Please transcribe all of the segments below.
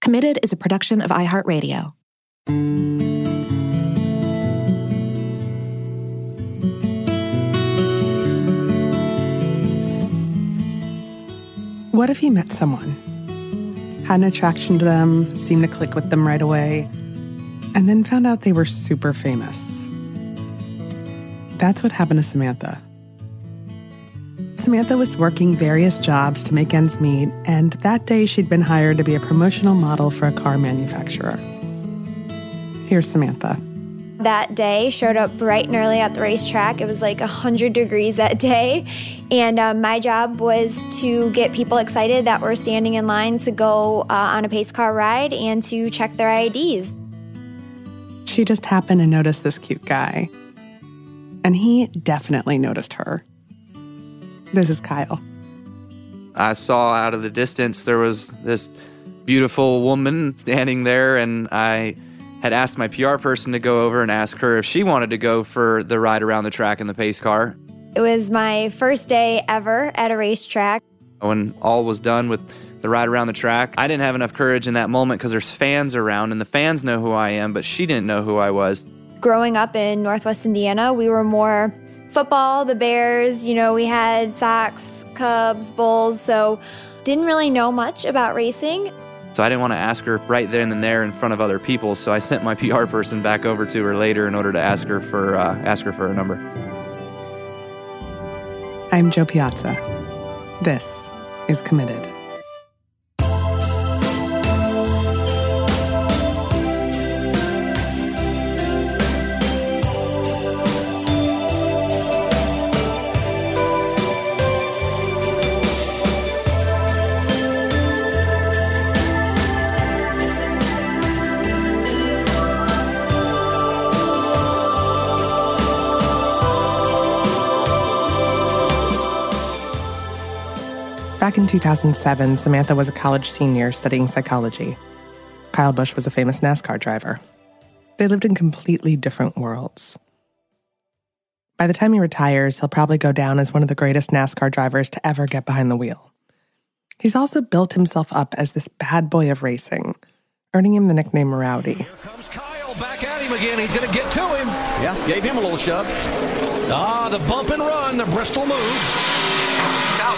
Committed is a production of iHeartRadio. What if he met someone, had an attraction to them, seemed to click with them right away, and then found out they were super famous? That's what happened to Samantha. Samantha was working various jobs to make ends meet, and that day she'd been hired to be a promotional model for a car manufacturer. Here's Samantha. That day showed up bright and early at the racetrack. It was like 100 degrees that day. And um, my job was to get people excited that were standing in line to go uh, on a pace car ride and to check their IDs. She just happened to notice this cute guy. And he definitely noticed her. This is Kyle. I saw out of the distance there was this beautiful woman standing there, and I had asked my PR person to go over and ask her if she wanted to go for the ride around the track in the pace car. It was my first day ever at a racetrack. When all was done with the ride around the track, I didn't have enough courage in that moment because there's fans around, and the fans know who I am, but she didn't know who I was. Growing up in Northwest Indiana, we were more football, the Bears, you know, we had Sox, Cubs, Bulls, so didn't really know much about racing. So I didn't want to ask her right then and there in front of other people, so I sent my PR person back over to her later in order to ask her for uh, ask her for a number. I'm Jo Piazza. This is Committed. 2007, Samantha was a college senior studying psychology. Kyle Busch was a famous NASCAR driver. They lived in completely different worlds. By the time he retires, he'll probably go down as one of the greatest NASCAR drivers to ever get behind the wheel. He's also built himself up as this bad boy of racing, earning him the nickname Rowdy. Here comes Kyle back at him again. He's going to get to him. Yeah, gave him a little shove. Ah, the bump and run, the Bristol move.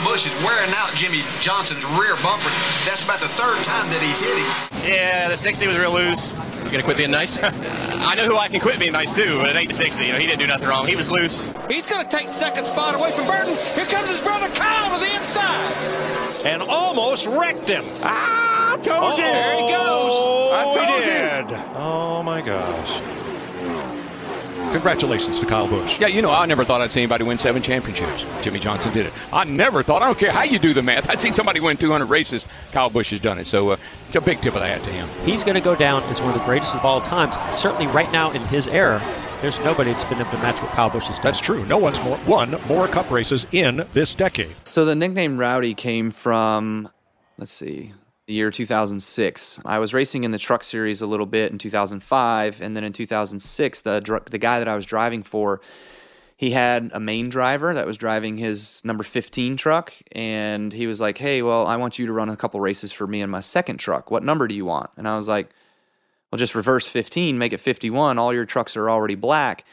Kyle Busch is wearing out Jimmie Johnson's rear bumper. That's about the third time that he's hit him. Yeah, the 60 was real loose. You gonna quit being nice? I know who I can quit being nice to, but it ain't the 60. You know, he didn't do nothing wrong. He was loose. He's going to take second spot away from Burton. Here comes his brother Kyle to the inside. and almost wrecked him. Ah, I told you. There he goes. I told he you. did. Oh my gosh. Congratulations to Kyle Busch. Yeah, you know, I never thought I'd see anybody win seven championships. Jimmie Johnson did it. I never thought, I don't care how you do the math, I'd seen somebody win 200 races. Kyle Busch has done it. So, uh, it's a big tip of the hat to him. He's going to go down as one of the greatest of all times. Certainly, right now in his era, there's nobody that's been able to match what Kyle Busch has done. That's true. No one's more, won more Cup races in this decade. So the nickname Rowdy came from, let's see, the year 2006. I was racing in the truck series a little bit in 2005, and then in 2006, the the guy that I was driving for, he had a main driver that was driving his number 15 truck, and he was like, "Hey, well, I want you to run a couple races for me in my second truck. What number do you want?" And I was like, "Well, just reverse 15, make it 51. All your trucks are already black."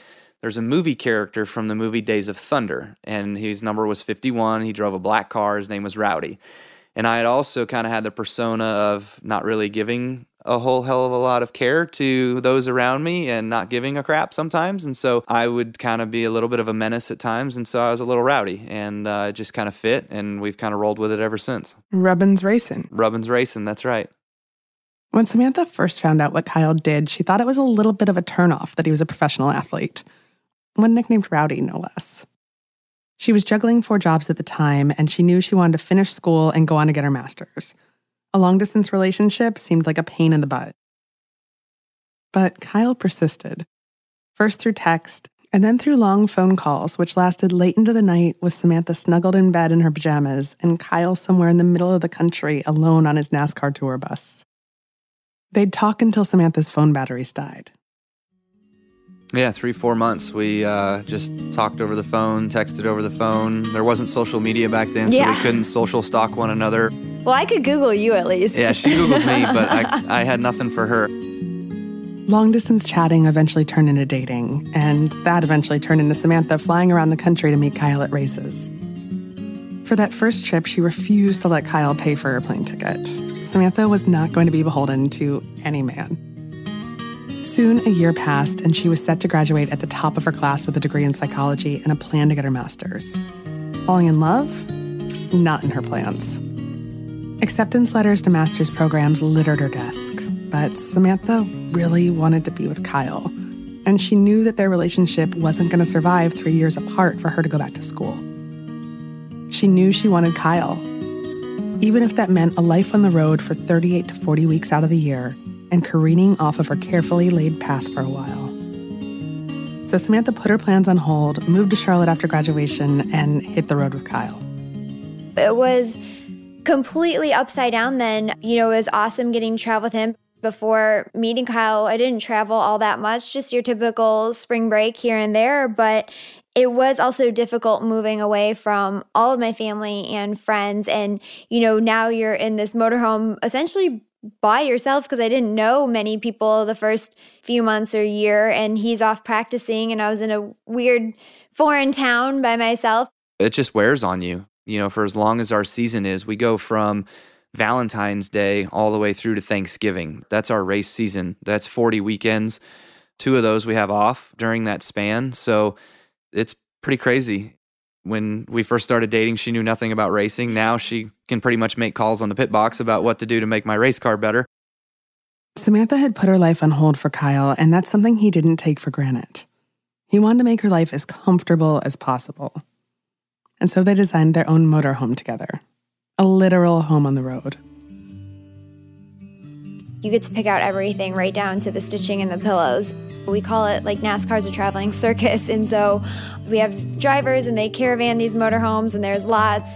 There's a movie character from the movie Days of Thunder, and his number was 51. He drove a black car. His name was Rowdy. And I had also kind of had the persona of not really giving a whole hell of a lot of care to those around me and not giving a crap sometimes. And so I would kind of be a little bit of a menace at times. And so I was a little rowdy and uh, it just kind of fit. And we've kind of rolled with it ever since. Rubbins Racing. Rubbins Racing, that's right. When Samantha first found out what Kyle did, she thought it was a little bit of a turnoff that he was a professional athlete. One nicknamed Rowdy, no less. She was juggling four jobs at the time, and she knew she wanted to finish school and go on to get her master's. A long distance relationship seemed like a pain in the butt. But Kyle persisted, first through text, and then through long phone calls, which lasted late into the night with Samantha snuggled in bed in her pajamas and Kyle somewhere in the middle of the country alone on his NASCAR tour bus. They'd talk until Samantha's phone batteries died. Yeah, three, four months. We uh, just talked over the phone, texted over the phone. There wasn't social media back then, so we couldn't social stalk one another. Well, I could Google you at least. Yeah, she Googled me, but I, I had nothing for her. Long distance chatting eventually turned into dating, and that eventually turned into Samantha flying around the country to meet Kyle at races. For that first trip, she refused to let Kyle pay for her plane ticket. Samantha was not going to be beholden to any man. Soon, a year passed, and she was set to graduate at the top of her class with a degree in psychology and a plan to get her master's. Falling in love? Not in her plans. Acceptance letters to master's programs littered her desk, but Samantha really wanted to be with Kyle, and she knew that their relationship wasn't going to survive three years apart for her to go back to school. She knew she wanted Kyle, even if that meant a life on the road for 38 to 40 weeks out of the year and careening off of her carefully laid path for a while. So Samantha put her plans on hold, moved to Charlotte after graduation, and hit the road with Kyle. It was completely upside down then. You know, it was awesome getting to travel with him. Before meeting Kyle, I didn't travel all that much, just your typical spring break here and there. But it was also difficult moving away from all of my family and friends. And, you know, now you're in this motorhome essentially by yourself because I didn't know many people the first few months or year. And he's off practicing, and I was in a weird foreign town by myself. it just wears on you. You know, for as long as our season is, we go from Valentine's Day all the way through to Thanksgiving. That's our race season. That's 40 weekends. Two of those we have off during that span. So it's pretty crazy. When we first started dating, she knew nothing about racing. Now she can pretty much make calls on the pit box about what to do to make my race car better. Samantha had put her life on hold for Kyle, and that's something he didn't take for granted. He wanted to make her life as comfortable as possible. And so they designed their own motorhome together a literal home on the road. You get to pick out everything right down to the stitching and the pillows. We call it like NASCAR's a traveling circus. And so we have drivers and they caravan these motorhomes, and there's lots.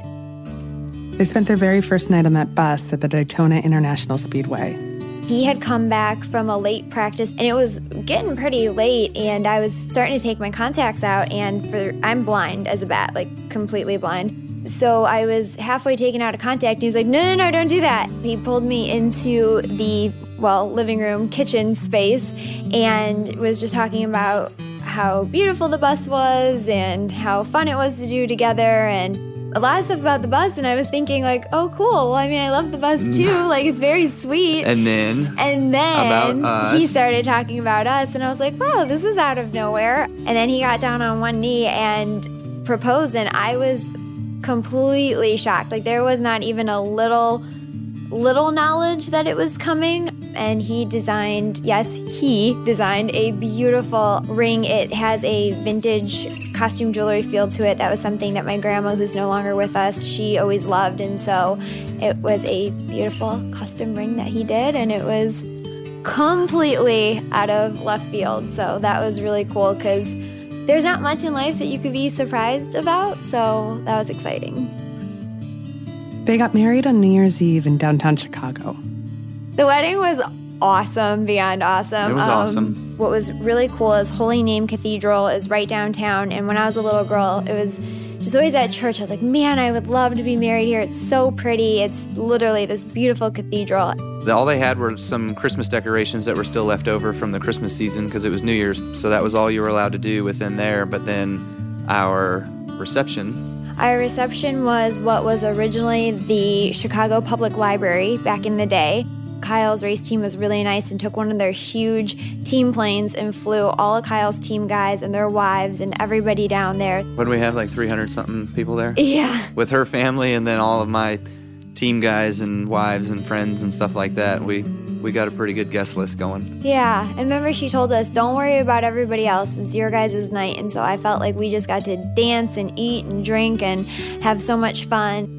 They spent their very first night on that bus at the Daytona International Speedway. He had come back from a late practice and it was getting pretty late and I was starting to take my contacts out and for I'm blind as a bat, like completely blind. So I was halfway taken out of contact. and He was like, "No, no, no, don't do that." He pulled me into the well, living room, kitchen space and was just talking about how beautiful the bus was and how fun it was to do together and a lot of stuff about the bus and I was thinking like, "Oh, cool. Well, I mean, I love the bus mm. too. Like it's very sweet." And then And then About he started talking about us, and I was like, wow, this is out of nowhere. And then he got down on one knee and proposed, and I was completely shocked. Like there was not even a little little knowledge that it was coming. And he designed, yes, he designed a beautiful ring. It has a vintage costume jewelry feel to it. That was something that my grandma, who's no longer with us, she always loved. And so it was a beautiful custom ring that he did. And it was completely out of left field. So that was really cool because there's not much in life that you could be surprised about. So that was exciting. They got married on New Year's Eve in downtown Chicago. The wedding was awesome, beyond awesome. It was um, awesome. What was really cool is Holy Name Cathedral is right downtown. And when I was a little girl, it was just always at church. I was like, man, I would love to be married here. It's so pretty. It's literally this beautiful cathedral. All they had were some Christmas decorations that were still left over from the Christmas season because it was New Year's. So that was all you were allowed to do within there. But then our reception our reception was what was originally the Chicago Public Library back in the day. Kyle's race team was really nice and took one of their huge team planes and flew all of Kyle's team guys and their wives and everybody down there. What do we have, like 300 something people there? Yeah. With her family and then all of my team guys and wives and friends and stuff like that. We we got a pretty good guest list going. Yeah, and remember she told us, don't worry about everybody else. It's your guys' night. And so I felt like we just got to dance and eat and drink and have so much fun.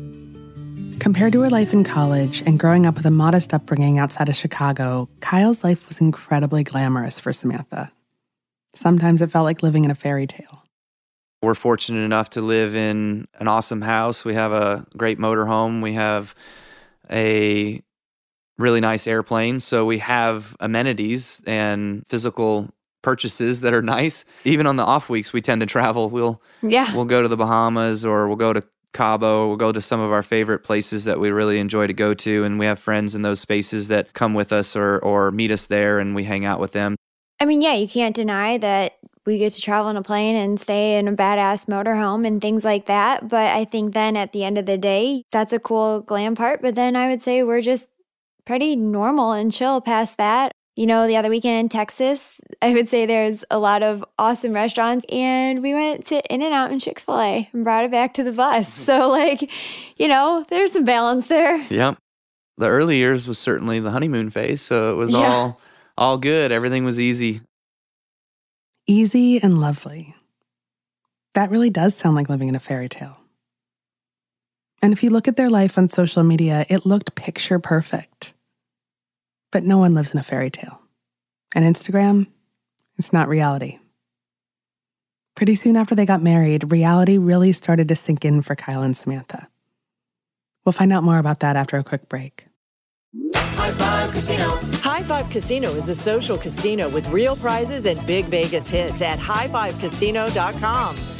Compared to her life in college and growing up with a modest upbringing outside of Chicago, Kyle's life was incredibly glamorous for Samantha. Sometimes it felt like living in a fairy tale. We're fortunate enough to live in an awesome house. We have a great motorhome. We have a really nice airplane. So we have amenities and physical purchases that are nice. Even on the off weeks, we tend to travel. We'll yeah we'll go to the Bahamas or we'll go to Cabo. We'll go to some of our favorite places that we really enjoy to go to, and we have friends in those spaces that come with us or or meet us there, and we hang out with them. I mean, yeah, you can't deny that we get to travel in a plane and stay in a badass motorhome and things like that. But I think then at the end of the day, that's a cool glam part. But then I would say we're just pretty normal and chill past that. You know, the other weekend in Texas, I would say there's a lot of awesome restaurants. And we went to In N Out and Chick fil A and brought it back to the bus. Mm-hmm. So, like, you know, there's some balance there. Yep. The early years was certainly the honeymoon phase. So it was yeah. all all good. Everything was easy. Easy and lovely. That really does sound like living in a fairy tale. And if you look at their life on social media, it looked picture perfect. But no one lives in a fairy tale. And Instagram, it's not reality. Pretty soon after they got married, reality really started to sink in for Kyle and Samantha. We'll find out more about that after a quick break. High Five Casino. High Five Casino is a social casino with real prizes and big Vegas hits at highfivecasino.com.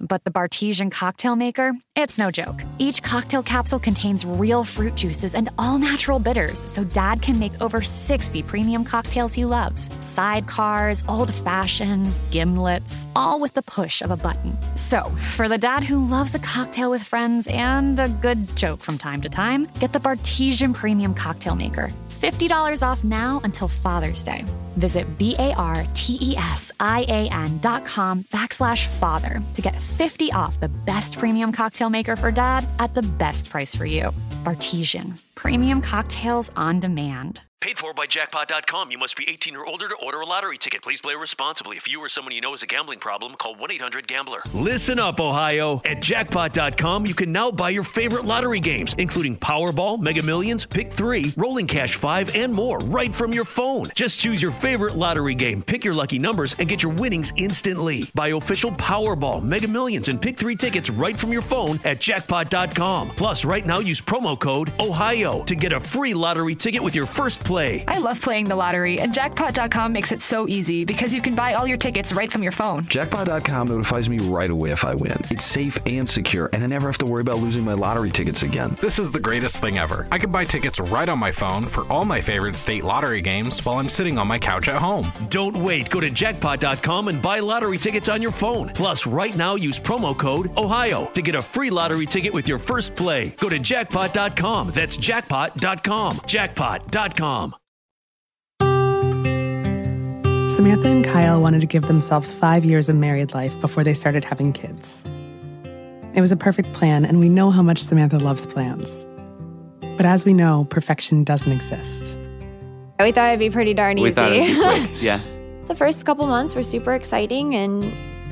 But the Bartesian cocktail maker, it's no joke. Each cocktail capsule contains real fruit juices and all natural bitters, so dad can make over 60 premium cocktails he loves. Sidecars, old fashions, gimlets, all with the push of a button. So, for the dad who loves a cocktail with friends and a good joke from time to time, get the Bartesian Premium Cocktail Maker. $50 off now until Father's Day. Visit B-A-R-T-E-S-I-A-N dot com backslash father to get 50 off the best premium cocktail maker for dad at the best price for you. Bartesian, premium cocktails on demand. Paid for by jackpot.com. You must be 18 or older to order a lottery ticket. Please play responsibly. If you or someone you know has a gambling problem, call 1 800 Gambler. Listen up, Ohio. At jackpot.com, you can now buy your favorite lottery games, including Powerball, Mega Millions, Pick 3, Rolling Cash 5, and more, right from your phone. Just choose your favorite lottery game, pick your lucky numbers, and get your winnings instantly. Buy official Powerball, Mega Millions, and Pick 3 tickets right from your phone at jackpot.com. Plus, right now, use promo code OHIO to get a free lottery ticket with your first play. I love playing the lottery, and jackpot.com makes it so easy because you can buy all your tickets right from your phone. Jackpot.com notifies me right away if I win. It's safe and secure, and I never have to worry about losing my lottery tickets again. This is the greatest thing ever. I can buy tickets right on my phone for all my favorite state lottery games while I'm sitting on my couch at home. Don't wait. Go to jackpot.com and buy lottery tickets on your phone. Plus, right now, use promo code OHIO to get a free lottery ticket with your first play. Go to jackpot.com. That's jackpot.com. Jackpot.com. Samantha and Kyle wanted to give themselves five years of married life before they started having kids. It was a perfect plan, and we know how much Samantha loves plans. But as we know, perfection doesn't exist. We thought it'd be pretty darn We easy. thought it'd be quick. Yeah. the first couple months were super exciting and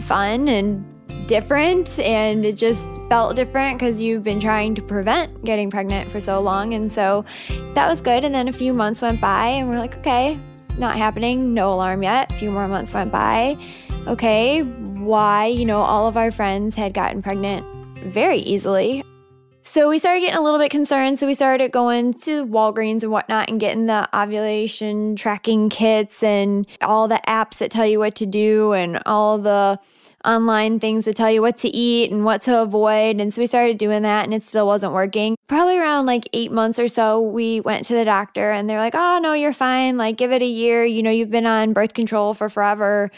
fun and different and it just felt different because you've been trying to prevent getting pregnant for so long and so that was good and then a few months went by and we're like okay not happening no alarm yet a few more months went by okay why you know all of our friends had gotten pregnant very easily so we started getting a little bit concerned. So we started going to Walgreens and whatnot and getting the ovulation tracking kits and all the apps that tell you what to do and all the online things that tell you what to eat and what to avoid. And so we started doing that and it still wasn't working. Probably around like eight months or so, we went to the doctor and they're like, oh, no, you're fine. Like, give it a year. You know, you've been on birth control for forever.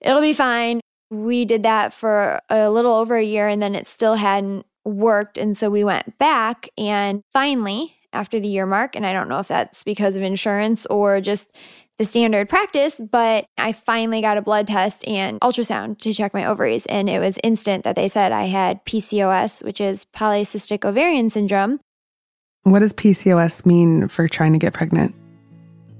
It'll be fine. We did that for a little over a year and then it still hadn't worked. And so we went back and finally, after the year mark, and I don't know if that's because of insurance or just the standard practice, but I finally got a blood test and ultrasound to check my ovaries. And it was instant that they said I had PCOS, which is polycystic ovarian syndrome. What does PCOS mean for trying to get pregnant?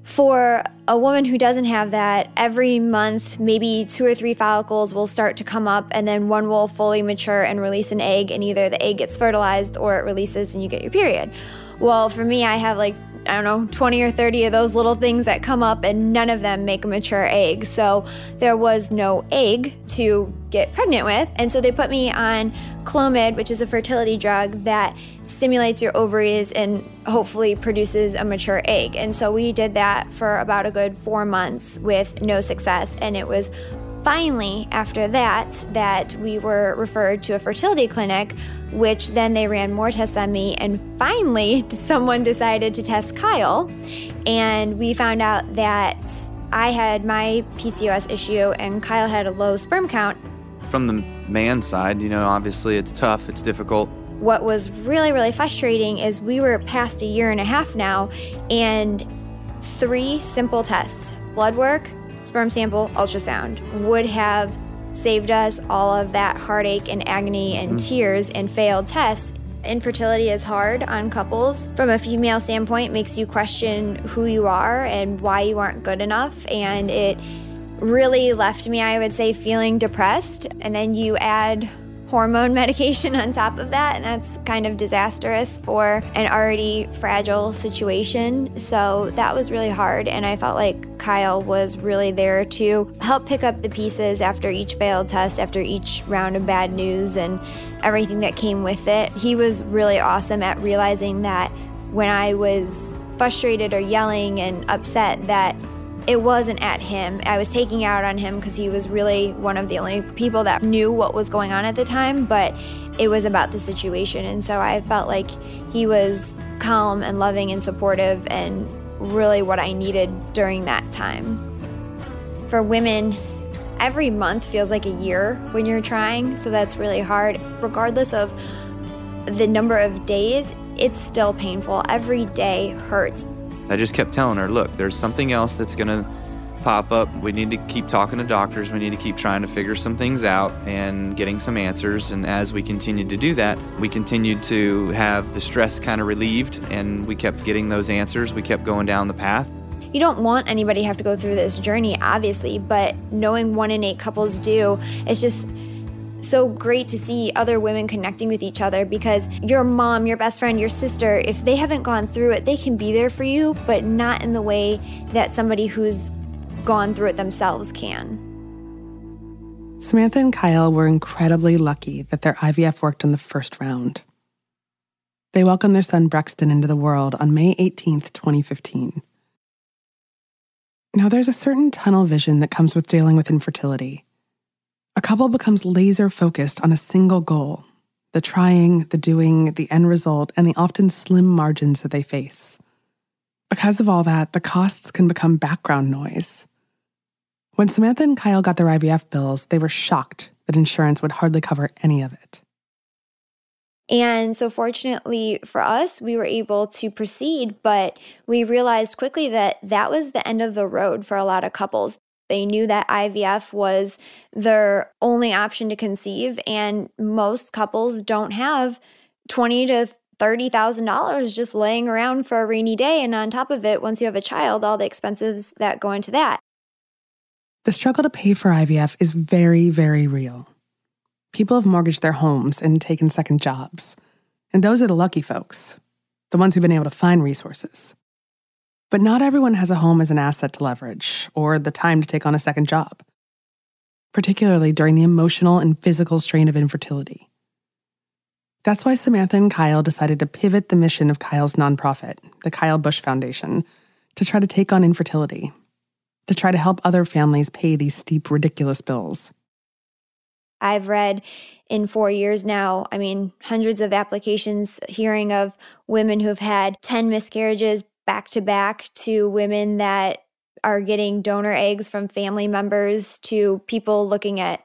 For a woman who doesn't have that, every month, maybe two or three follicles will start to come up, and then one will fully mature and release an egg, and either the egg gets fertilized or it releases and you get your period. Well, for me, I have like I don't know, 20 or 30 of those little things that come up, and none of them make a mature egg. So there was no egg to get pregnant with. And so they put me on Clomid, which is a fertility drug that stimulates your ovaries and hopefully produces a mature egg. And so we did that for about a good four months with no success. And it was finally after that that we were referred to a fertility clinic which then they ran more tests on me and finally someone decided to test kyle and we found out that i had my pcos issue and kyle had a low sperm count From the man side, you know, obviously it's tough, it's difficult. what was really really frustrating is we were past a year and a half now and three simple tests blood work sperm sample ultrasound would have saved us all of that heartache and agony and Mhm. tears and failed tests. Infertility is hard on couples. From a female standpoint makes you question who you are and why you aren't good enough. And it really left me i would say feeling depressed. And then you add hormone medication on top of that, and that's kind of disastrous for an already fragile situation. So that was really hard, and I felt like Kyle was really there to help pick up the pieces after each failed test, after each round of bad news, and everything that came with it. He was really awesome at realizing that when I was frustrated or yelling and upset, that it wasn't at him. I was taking out on him because he was really one of the only people that knew what was going on at the time, but it was about the situation. And so I felt like he was calm and loving and supportive and really what I needed during that time. For women, every month feels like a year when you're trying, so that's really hard. Regardless of the number of days, it's still painful. Every day hurts. I just kept telling her, look, there's something else that's going to pop up. We need to keep talking to doctors. We need to keep trying to figure some things out and getting some answers. And as we continued to do that, we continued to have the stress kind of relieved and we kept getting those answers. We kept going down the path. You don't want anybody to have to go through this journey, obviously, but knowing one in eight couples do, it's just so great to see other women connecting with each other because your mom, your best friend, your sister, if they haven't gone through it, they can be there for you, but not in the way that somebody who's gone through it themselves can. Samantha and Kyle were incredibly lucky that their IVF worked in the first round. They welcomed their son Brexton into the world on May 18th, 2015. Now, there's a certain tunnel vision that comes with dealing with infertility. A couple becomes laser focused on a single goal the trying, the doing, the end result, and the often slim margins that they face. Because of all that, the costs can become background noise. When Samantha and Kyle got their IVF bills, they were shocked that insurance would hardly cover any of it. And so, fortunately for us, we were able to proceed, but we realized quickly that that was the end of the road for a lot of couples. They knew that IVF was their only option to conceive, and most couples don't have twenty to thirty thousand dollars just laying around for a rainy day. And on top of it, once you have a child, all the expenses that go into that. The struggle to pay for IVF is very, very real. People have mortgaged their homes and taken second jobs. And those are the lucky folks, the ones who've been able to find resources. But not everyone has a home as an asset to leverage or the time to take on a second job, particularly during the emotional and physical strain of infertility. That's why Samantha and Kyle decided to pivot the mission of Kyle's nonprofit, the Kyle Busch Foundation, to try to take on infertility, to try to help other families pay these steep, ridiculous bills. I've read in four years now, I mean, hundreds of applications hearing of women who've had 10 miscarriages, back to back to women that are getting donor eggs from family members to people looking at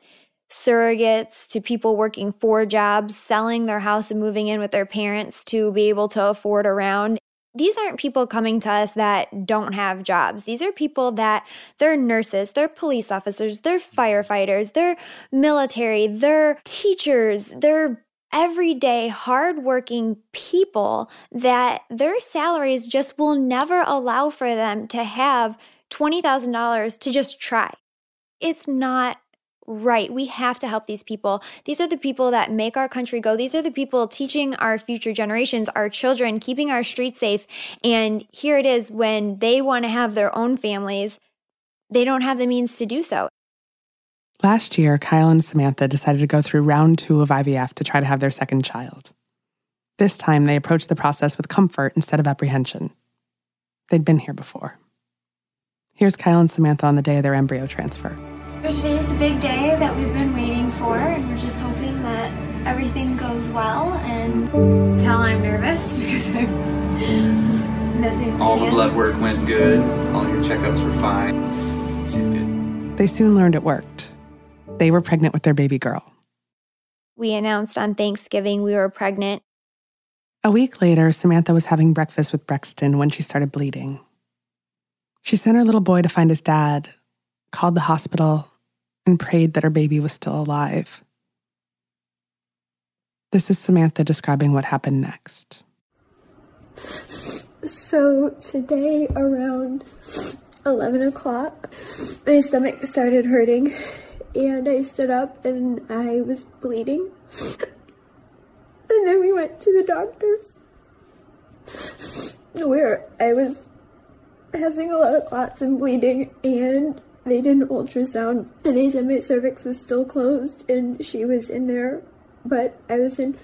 surrogates to people working four jobs, selling their house and moving in with their parents to be able to afford around. These aren't people coming to us that don't have jobs. These are people that they're nurses, they're police officers, they're firefighters, they're military, they're teachers, they're everyday, hardworking people that their salaries just will never allow for them to have $20,000 to just try. It's not right. We have to help these people. These are the people that make our country go. These are the people teaching our future generations, our children, keeping our streets safe. And here it is when they want to have their own families, they don't have the means to do so. Last year, Kyle and Samantha decided to go through round two of IVF to try to have their second child. This time, they approached the process with comfort instead of apprehension. They'd been here before. Here's Kyle and Samantha on the day of their embryo transfer. Today is a big day that we've been waiting for, and we're just hoping that everything goes well. And tell I'm nervous because I'm missing. All the blood work went good. All your checkups were fine. She's good. They soon learned it worked they were pregnant with their baby girl. We announced on Thanksgiving we were pregnant. A week later, Samantha was having breakfast with Brexton when she started bleeding. She sent her little boy to find his dad, called the hospital, and prayed that her baby was still alive. This is Samantha describing what happened next. So, today around 11 o'clock, my stomach started hurting and I stood up and I was bleeding. and then we went to the doctor where I was having a lot of clots and bleeding and they did an ultrasound and they said my cervix was still closed and she was in there but I was in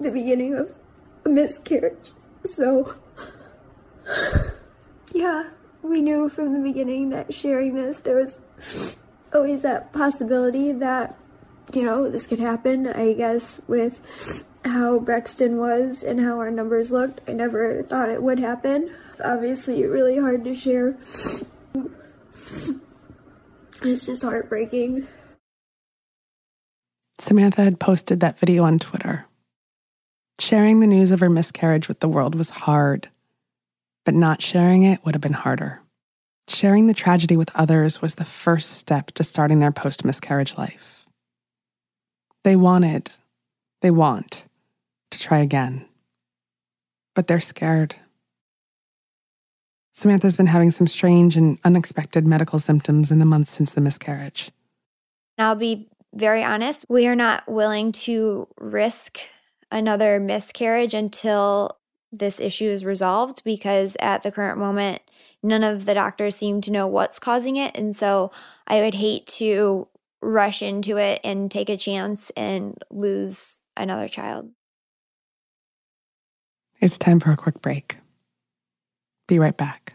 the beginning of a miscarriage so yeah we knew from the beginning that sharing this there was always that possibility that, you know, this could happen. I guess with how Brexton was and how our numbers looked, I never thought it would happen. It's obviously really hard to share. It's just heartbreaking. Samantha had posted that video on Twitter. Sharing the news of her miscarriage with the world was hard. But not sharing it would have been harder. Sharing the tragedy with others was the first step to starting their post miscarriage life. They wanted, they want to try again, but they're scared. Samantha's been having some strange and unexpected medical symptoms in the months since the miscarriage. I'll be very honest, we are not willing to risk another miscarriage until this issue is resolved because at the current moment, none of the doctors seem to know what's causing it. And so I would hate to rush into it and take a chance and lose another child. It's time for a quick break. Be right back.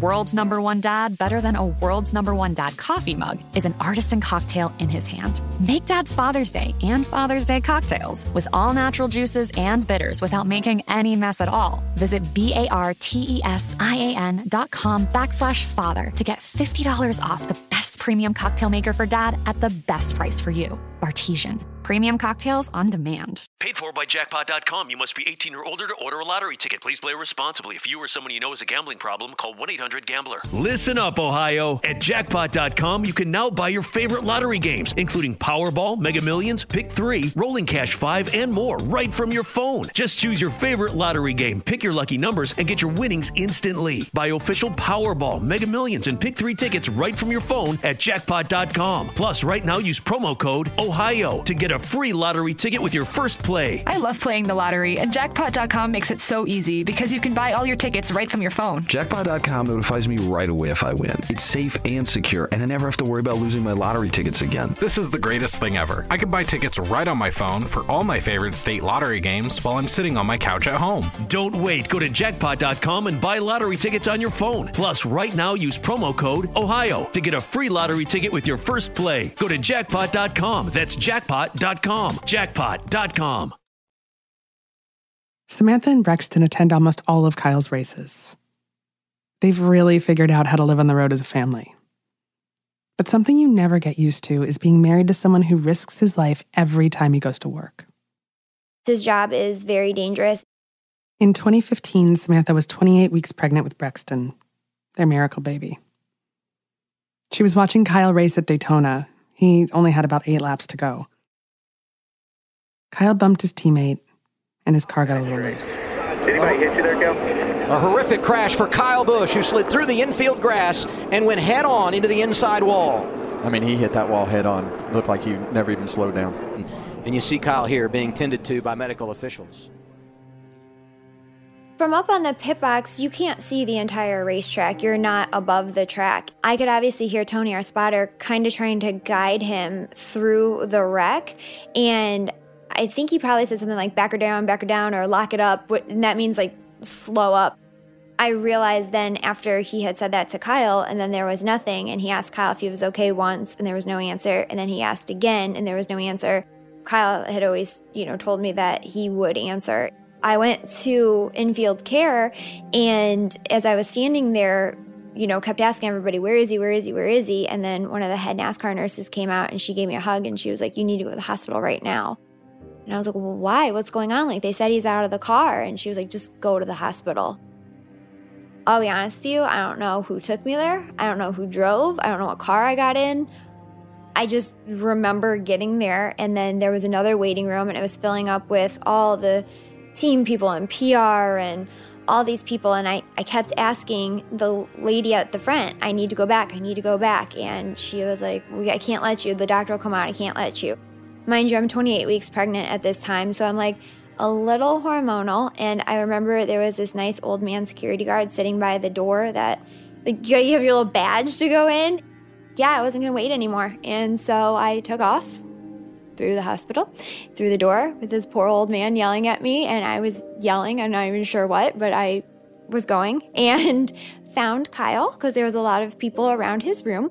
world's number one dad better than a world's number one dad coffee mug is an artisan cocktail in his hand. Make Dad's Father's Day and Father's Day cocktails with all natural juices and bitters without making any mess at all. Visit B-A-R-T-E-S-I-A-N dot com backslash father to get $50 off the best premium cocktail maker for dad at the best price for you. Bartesian. Premium cocktails on demand. Paid for by jackpot.com. You must be 18 or older to order a lottery ticket. Please play responsibly. If you or someone you know has a gambling problem, call 1 800 Gambler. Listen up, Ohio. At jackpot.com, you can now buy your favorite lottery games, including Powerball, Mega Millions, Pick 3, Rolling Cash 5, and more, right from your phone. Just choose your favorite lottery game, pick your lucky numbers, and get your winnings instantly. Buy official Powerball, Mega Millions, and Pick 3 tickets right from your phone at jackpot.com. Plus, right now, use promo code OHIO to get a free lottery ticket with your first play. I love playing the lottery, and jackpot.com makes it so easy because you can buy all your tickets right from your phone. Jackpot.com notifies me right away if I win. It's safe and secure, and I never have to worry about losing my lottery tickets again. This is the greatest thing ever. I can buy tickets right on my phone for all my favorite state lottery games while I'm sitting on my couch at home. Don't wait. Go to jackpot.com and buy lottery tickets on your phone. Plus, right now, use promo code OHIO to get a free lottery ticket with your first play. Go to jackpot.com. That's jackpot.com. Jackpot.com. Samantha and Brexton attend almost all of Kyle's races. They've really figured out how to live on the road as a family. But something you never get used to is being married to someone who risks his life every time he goes to work. His job is very dangerous. In 2015, Samantha was 28 weeks pregnant with Brexton, their miracle baby. She was watching Kyle race at Daytona. He only had about eight laps to go. Kyle bumped his teammate, and his car got a little loose. Anybody hit you there, Cal? A horrific crash for Kyle Busch, who slid through the infield grass and went head on into the inside wall. I mean, he hit that wall head on. Looked like he never even slowed down. And you see Kyle here being tended to by medical officials. From up on the pit box, you can't see the entire racetrack. You're not above the track. I could obviously hear Tony, our spotter, kind of trying to guide him through the wreck. And I think he probably said something like back her down, back her down, or lock it up. And that means like slow up. I realized then after he had said that to Kyle, and then there was nothing, and he asked Kyle if he was okay once, and there was no answer, and then he asked again, and there was no answer. Kyle had always, you know, told me that he would answer. I went to infield care, and as I was standing there, you know, kept asking everybody, where is he? Where is he? Where is he? And then one of the head NASCAR nurses came out and she gave me a hug and she was like, you need to go to the hospital right now. And I was like, well, why? What's going on? Like, they said he's out of the car. And she was like, just go to the hospital. I'll be honest with you, I don't know who took me there. I don't know who drove. I don't know what car I got in. I just remember getting there, and then there was another waiting room, and it was filling up with all the team people and PR and all these people. And I, I kept asking the lady at the front, I need to go back, I need to go back. And she was like, I can't let you. The doctor will come out, I can't let you. Mind you, I'm 28 weeks pregnant at this time, so I'm like, a little hormonal. And I remember there was this nice old man security guard sitting by the door that, like, you have your little badge to go in. Yeah, I wasn't going to wait anymore. And so I took off through the hospital, through the door with this poor old man yelling at me. And I was yelling, I'm not even sure what, but I was going and found Kyle because there was a lot of people around his room,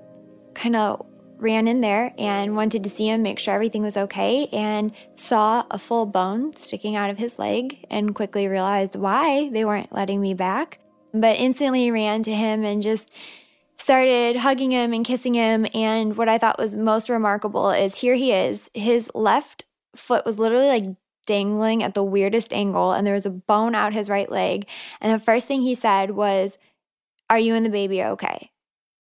kind of ran in there and wanted to see him, make sure everything was okay, and saw a full bone sticking out of his leg and quickly realized why they weren't letting me back. But instantly ran to him and just started hugging him and kissing him. And what I thought was most remarkable is here he is. His left foot was literally like dangling at the weirdest angle, and there was a bone out his right leg. And the first thing he said was, Are you and the baby okay?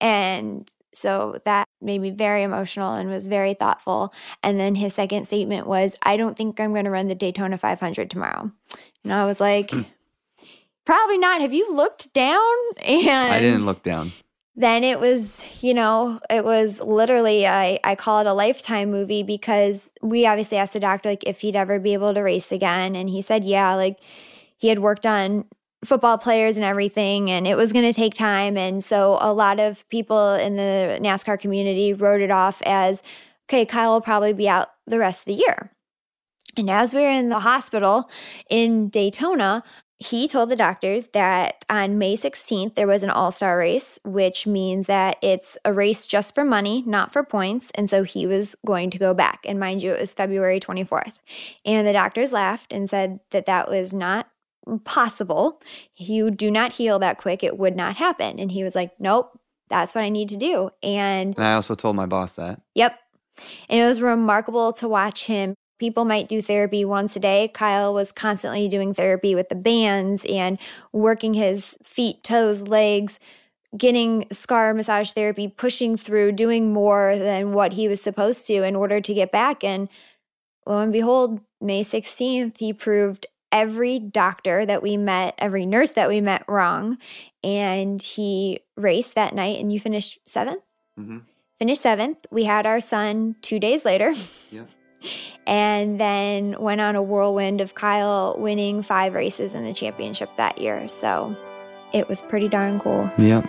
And so that made me very emotional and was very thoughtful. And then his second statement was, I don't think I'm going to run the Daytona 500 tomorrow. And I was like, Hmm. probably not. Have you looked down? And I didn't look down. Then it was, you know, it was literally, I, I call it a lifetime movie because we obviously asked the doctor, like, if he'd ever be able to race again. And he said, yeah, like, he had worked on football players and everything, and it was going to take time. And so a lot of people in the NASCAR community wrote it off as, okay, Kyle will probably be out the rest of the year. And as we were in the hospital in Daytona, he told the doctors that on May 16th, there was an all star race, which means that it's a race just for money, not for points. And so he was going to go back. And mind you, it was February 24th. And the doctors laughed and said that that was not possible. You do not heal that quick. It would not happen. And he was like, nope, that's what I need to do. And And I also told my boss that. Yep. And it was remarkable to watch him. People might do therapy once a day. Kyle was constantly doing therapy with the bands and working his feet, toes, legs, getting scar massage therapy, pushing through, doing more than what he was supposed to in order to get back. And lo and behold, May 16th, he proved every doctor that we met, every nurse that we met wrong. And he raced that night, and you finished seventh? Mm-hmm. finished seventh. We had our son two days later. Yep. And then went on a whirlwind of Kyle winning five races in the championship that year. So it was pretty darn cool. Yep.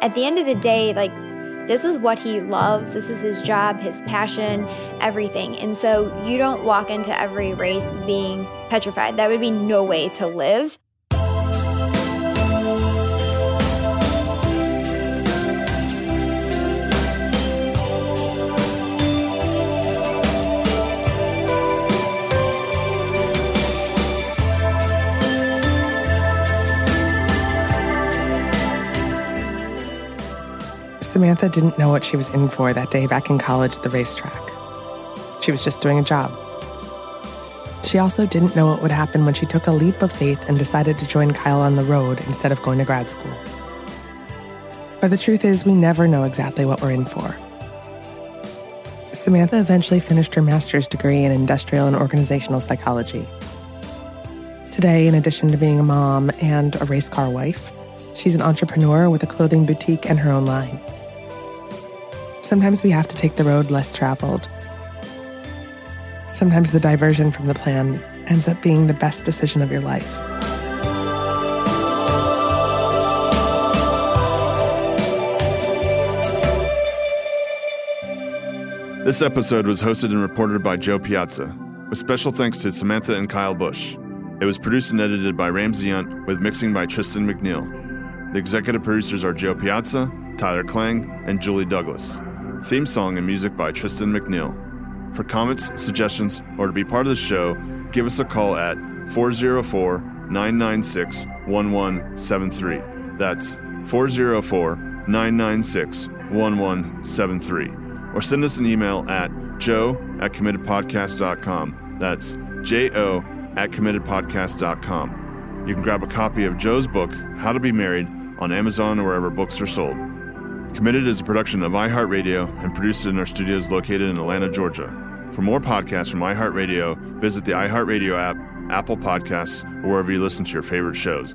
At the end of the day, like, this is what he loves. This is his job, his passion, everything. And so you don't walk into every race being petrified. That would be no way to live. Samantha didn't know what she was in for that day back in college at the racetrack. She was just doing a job. She also didn't know what would happen when she took a leap of faith and decided to join Kyle on the road instead of going to grad school. But the truth is, we never know exactly what we're in for. Samantha eventually finished her master's degree in industrial and organizational psychology. Today, in addition to being a mom and a race car wife, she's an entrepreneur with a clothing boutique and her own line. Sometimes we have to take the road less traveled. Sometimes the diversion from the plan ends up being the best decision of your life. This episode was hosted and reported by Jo Piazza, with special thanks to Samantha and Kyle Busch. It was produced and edited by Ramsey Hunt with mixing by Tristan McNeil. The executive producers are Jo Piazza, Tyler Klang, and Julie Douglas. Theme song and music by Tristan McNeil. For comments, suggestions, or to be part of the show, give us a call at 404 996 1173. That's 404 996 1173. Or send us an email at jo at committedpodcast.com. That's J O at committedpodcast.com. You can grab a copy of Jo's book, How to Be Married, on Amazon or wherever books are sold. Committed is a production of iHeartRadio and produced in our studios located in Atlanta, Georgia. For more podcasts from iHeartRadio, visit the iHeartRadio app, Apple Podcasts, or wherever you listen to your favorite shows.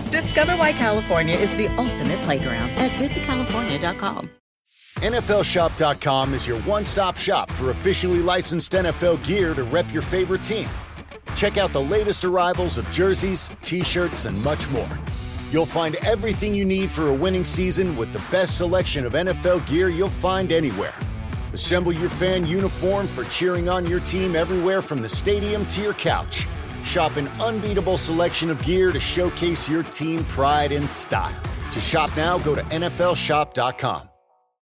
Discover why California is the ultimate playground at visitcalifornia.com. NFLShop.com is your one stop shop for officially licensed NFL gear to rep your favorite team. Check out the latest arrivals of jerseys, t shirts, and much more. You'll find everything you need for a winning season with the best selection of NFL gear you'll find anywhere. Assemble your fan uniform for cheering on your team everywhere from the stadium to your couch. Shop an unbeatable selection of gear to showcase your team pride and style. To shop now, go to NFLShop.com.